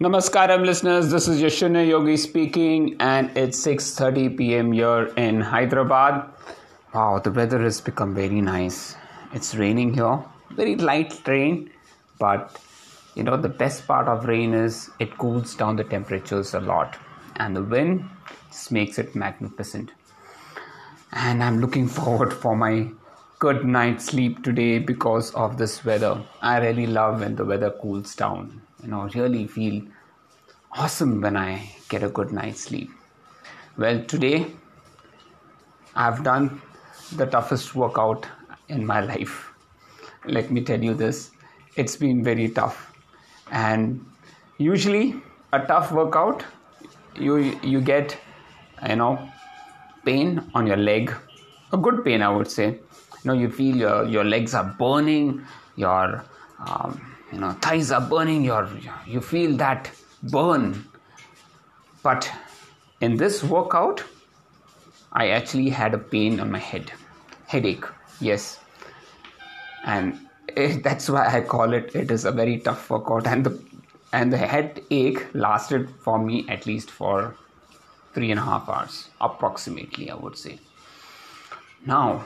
Namaskaram listeners, this is Yashuna Yogi speaking and it's 6:30 p.m. here in Hyderabad. Wow, the weather has become very nice. It's raining here. Very light rain, but you know the best part of rain is it cools down the temperatures a lot and the wind just makes it magnificent. And I'm looking forward for my good night's sleep today because of this weather. I really love when the weather cools down you know really feel awesome when I get a good night's sleep. Well, today I've done the toughest workout in my life. Let me tell you this it's been very tough. And usually, a tough workout, you, you get, you know, pain on your leg, a good pain, I would say. You know, you feel your, your legs are burning, your um, you know thighs are burning your you feel that burn. But in this workout i actually had a pain on my head headache yes. And it, eh, that's why i call it it is a very tough workout. And the and the headache lasted for me at least for three and a half hours approximately i would say. Now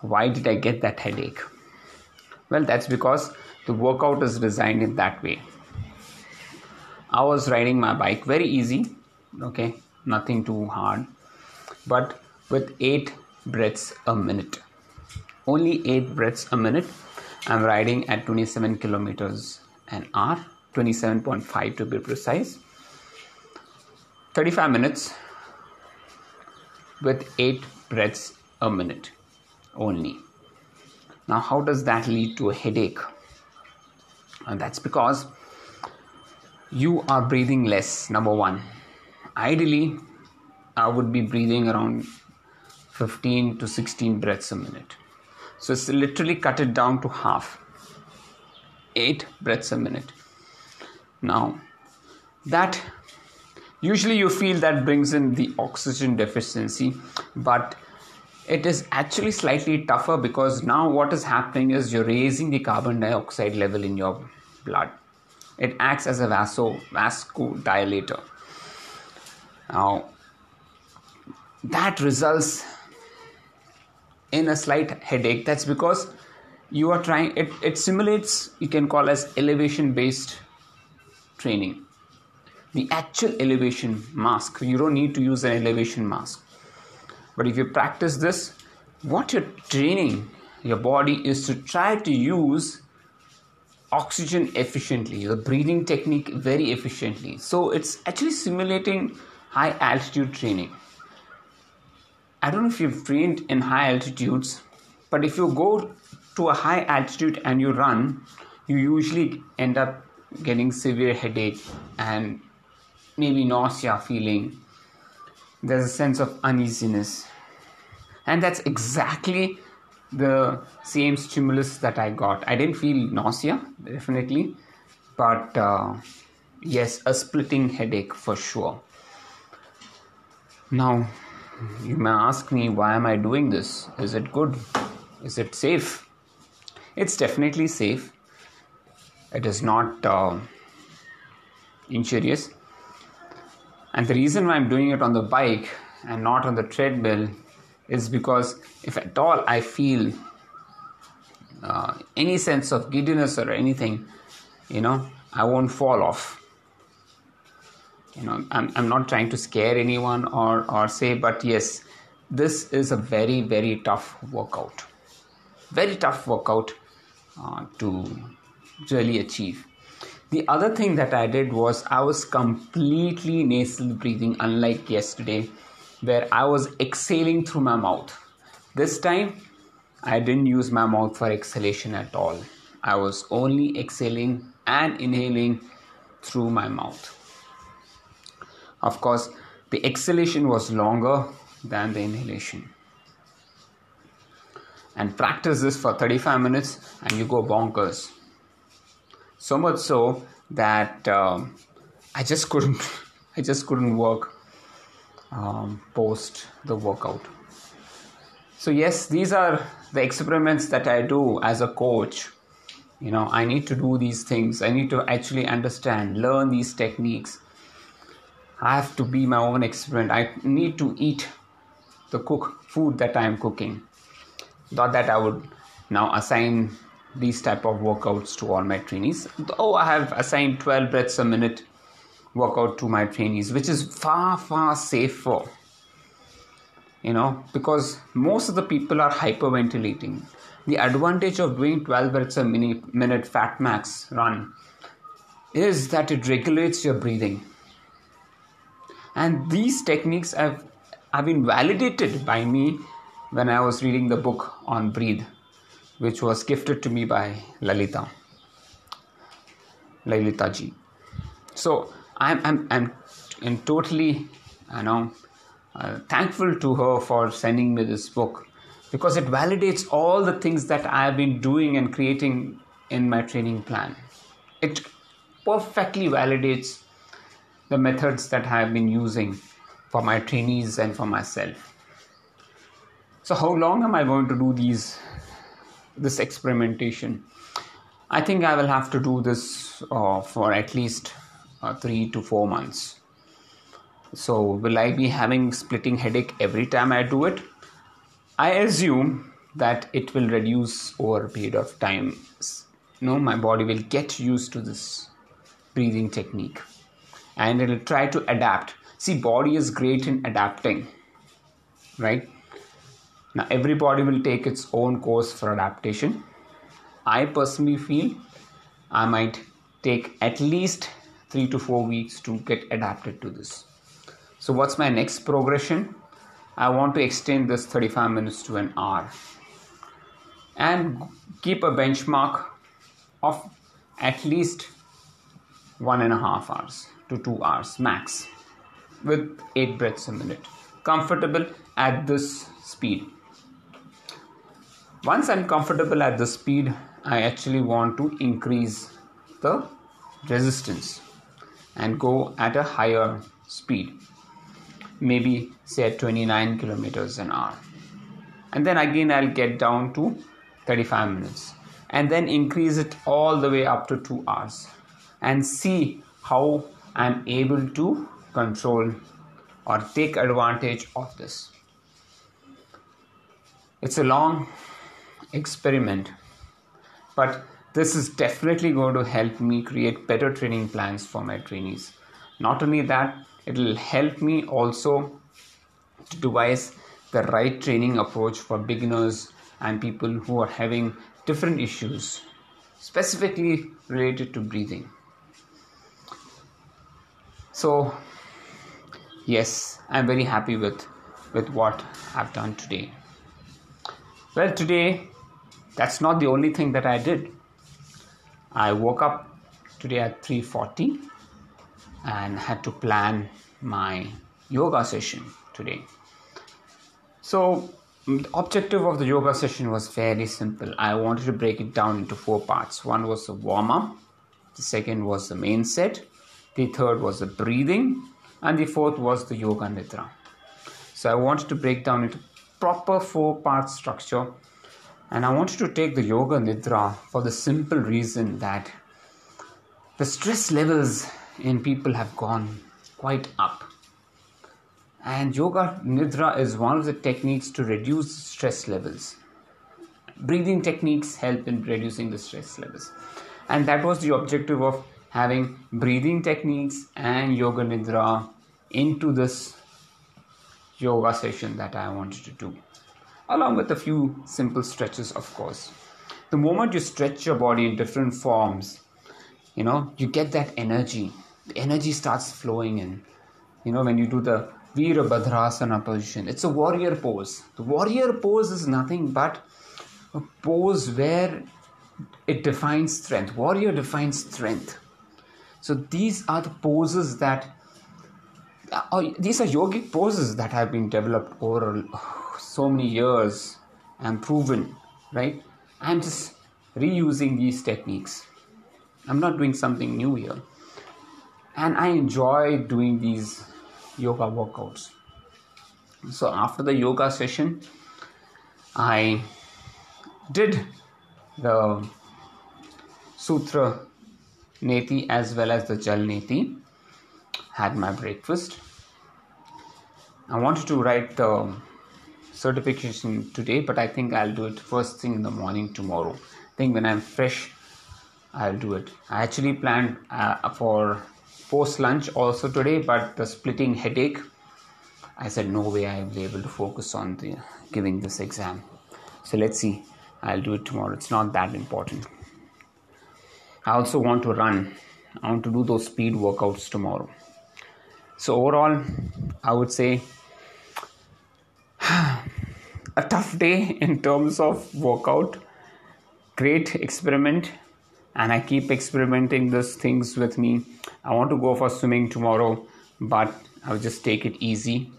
why did i get that headache well that's because the workout is designed in that way. I was riding my bike very easy okay nothing too hard but with 8 breaths a minute only 8 breaths a minute i'm riding at 27 kilometers an hour 27.5 to be precise 35 minutes with 8 breaths a minute only now how does that lead to a headache? And that's because you are breathing less number one. Ideally i would be breathing around 15 to 16 breaths a minute. So it's literally cut it down to half. 8 breaths a minute. Now that usually you feel that brings in the oxygen deficiency but it is actually slightly tougher because now what is happening is you're raising the carbon dioxide level in your blood. It acts as a vaso, vasodilator. Now, that results in a slight headache. That's because you are trying, it, it simulates, you can call as elevation based training. The actual elevation mask, you don't need to use an elevation mask but if you practice this, what you're training your body is to try to use oxygen efficiently, the breathing technique very efficiently. So it's actually simulating high altitude training. I don't know if you've trained in high altitudes, but if you go to a high altitude and you run, you usually end up getting severe headache and maybe nausea feeling. There's a sense of uneasiness and that's exactly the same stimulus that I got. I didn't feel nausea, definitely, but uh, yes, a splitting headache for sure. Now, you may ask me, why am I doing this? Is it good? Is it safe? It's definitely safe. It is not uh, injurious. And the reason why I'm doing it on the bike and not on the treadmill is because if at all I feel uh, any sense of giddiness or anything, you know, I won't fall off. You know, I'm, I'm not trying to scare anyone or, or say, but yes, this is a very, very tough workout. Very tough workout uh, to really achieve. The other thing that I did was I was completely nasal breathing, unlike yesterday where I was exhaling through my mouth. This time, I didn't use my mouth for exhalation at all. I was only exhaling and inhaling through my mouth. Of course, the exhalation was longer than the inhalation. And practice this for 35 minutes and you go bonkers. So much so that um, I just couldn't I just couldn't work um, post the workout. So, yes, these are the experiments that I do as a coach. You know i need to do these things. I need to actually understand learn these techniques. I have to be my own experiment. I need to eat the cook food that i am cooking. Not that i would now assign these type of workouts to all my trainees. Though i have assigned 12 breaths a minute workout to my trainees which is far far safer you know because most of the people are hyperventilating. The advantage of doing 12 breaths a minute fat max run is that it regulates your breathing. And these techniques have, have been validated by me when I was reading the book on breathe, which was gifted to me by Lalita. Lalita ji. So I'm, I'm, I'm, I'm totally, you know, uh, thankful to her for sending me this book because it validates all the things that I have been doing and creating in my training plan. It perfectly validates the methods that I have been using for my trainees and for myself. So, how long am I going to do these this experimentation? I think I will have to do this uh, for at least uh, three to four months. So, will I be having splitting headache every time I do it? I assume that it will reduce over a period of time. You know, my body will get used to this breathing technique and it'll try to adapt. See, body is great in adapting, right? Now, every body will take its own course for adaptation. I personally feel I might take at least three to four weeks to get adapted to this. So, what's my next progression? I want to extend this 35 minutes to an hour and keep a benchmark of at least one and a half hours to two hours max with eight breaths a minute. Comfortable at this speed. Once I'm comfortable at the speed, I actually want to increase the resistance and go at a higher speed. Maybe say at 29 kilometers an hour. And then again i'll get down to 35 minutes. And then increase it all the way up to 2 hours and see how i'm able to control or take advantage of this. It's a long experiment. But this is definitely going to help me create better training plans for my trainees. Not only that it will help me also to devise the right training approach for beginners and people who are having different issues specifically related to breathing. So yes i'm very happy with with what i've done today. Well today that's not the only thing that i did i woke up today at 3:40 and had to plan my yoga session today. So, mm, the objective of the yoga session was fairly simple. I wanted to break it down into four parts. One was the warm up, the second was the main set, the third was the breathing, and the fourth was the yoga nidra. So, I wanted to break down into proper four part structure and I wanted to take the yoga nidra for the simple reason that the stress levels in people have gone quite up. And yoga nidra is one of the techniques to reduce stress levels. Breathing techniques help in reducing the stress levels. And that was the objective of having breathing techniques and yoga nidra into this yoga session that I wanted to do, along with a few simple stretches, of course. The moment you stretch your body in different forms, you know, you get that energy the energy starts flowing in. You know, when you do the Virabhadrasana position, it's a warrior pose. The warrior pose is nothing but a pose where it defines strength. Warrior defines strength. So these are the poses that uh, these are yogic poses that have been developed over so many years and proven, right? I'm just reusing these techniques. I'm not doing something new here and I enjoy doing these yoga workouts. So after the yoga session, I did the Sutra Neti as well as the Jal Neti. Had my breakfast. I wanted to write the certification today, but I think I'll do it first thing in the morning tomorrow. I think when I'm fresh, I'll do it. I actually planned uh, for post lunch also today, but the splitting headache, I said no way I will be able to focus on the giving this exam. So let's see. I'll do it tomorrow. It's not that important. I also want to run. I want to do those speed workouts tomorrow. So overall, I would say a tough day in terms of workout. Great experiment, and I keep experimenting these things with me. I want to go for swimming tomorrow, but I'll just take it easy.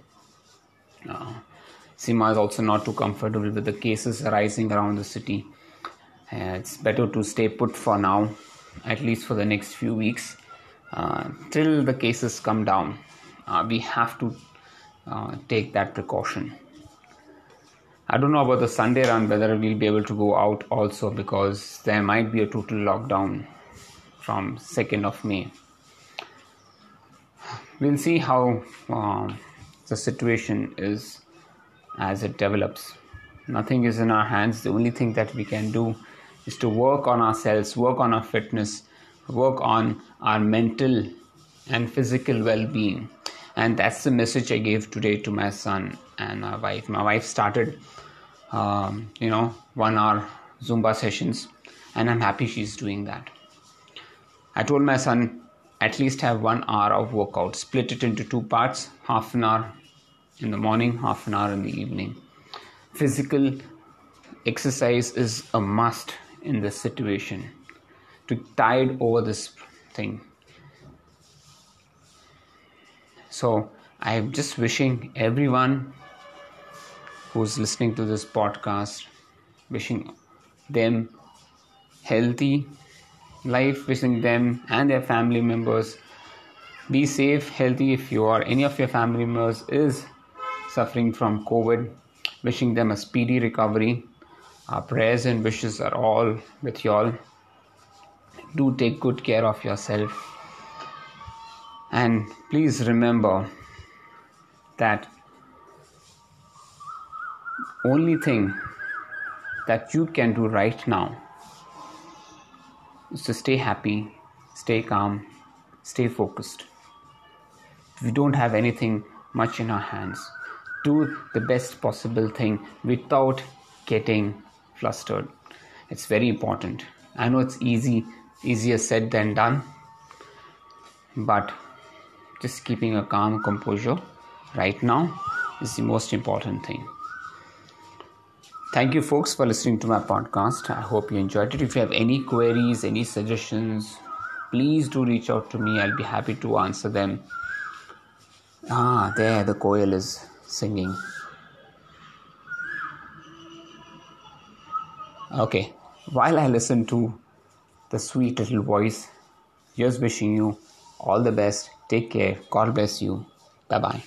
Uh, Sima is also not too comfortable with the cases arising around the city. Uh, it's better to stay put for now, at least for the next few weeks, uh, till the cases come down. Uh, we have to uh, take that precaution. I don't know about the Sunday run whether we'll be able to go out also because there might be a total lockdown from 2nd of May. We'll see how uh, the situation is as it develops. Nothing is in our hands. The only thing that we can do is to work on ourselves, work on our fitness, work on our mental and physical well being. And that's the message I gave today to my son and my wife. My wife started, um, you know, one hour Zumba sessions, and I'm happy she's doing that. I told my son, at least have one hour of workout, split it into two parts, half an hour in the morning, half an hour in the evening. Physical exercise is a must in this situation to tide over this thing. So I'm just wishing everyone who's listening to this podcast, wishing them healthy life, wishing them and their family members be safe, healthy. If you or any of your family members is suffering from COVID, wishing them a speedy recovery. Our prayers and wishes are all with you all. Do take good care of yourself. And please remember that only thing that you can do right now is to stay happy, stay calm, stay focused. We don't have anything much in our hands do the best possible thing without getting flustered. It's very important. I know it's easy, easier said than done, but just keeping a calm composure right now is the most important thing. Thank you, folks, for listening to my podcast. I hope you enjoyed it. If you have any queries, any suggestions, please do reach out to me. I'll be happy to answer them. Ah, there, the koel is singing. Okay, while I listen to the sweet little voice, just wishing you all the best. Take care. God bless you. Bye bye.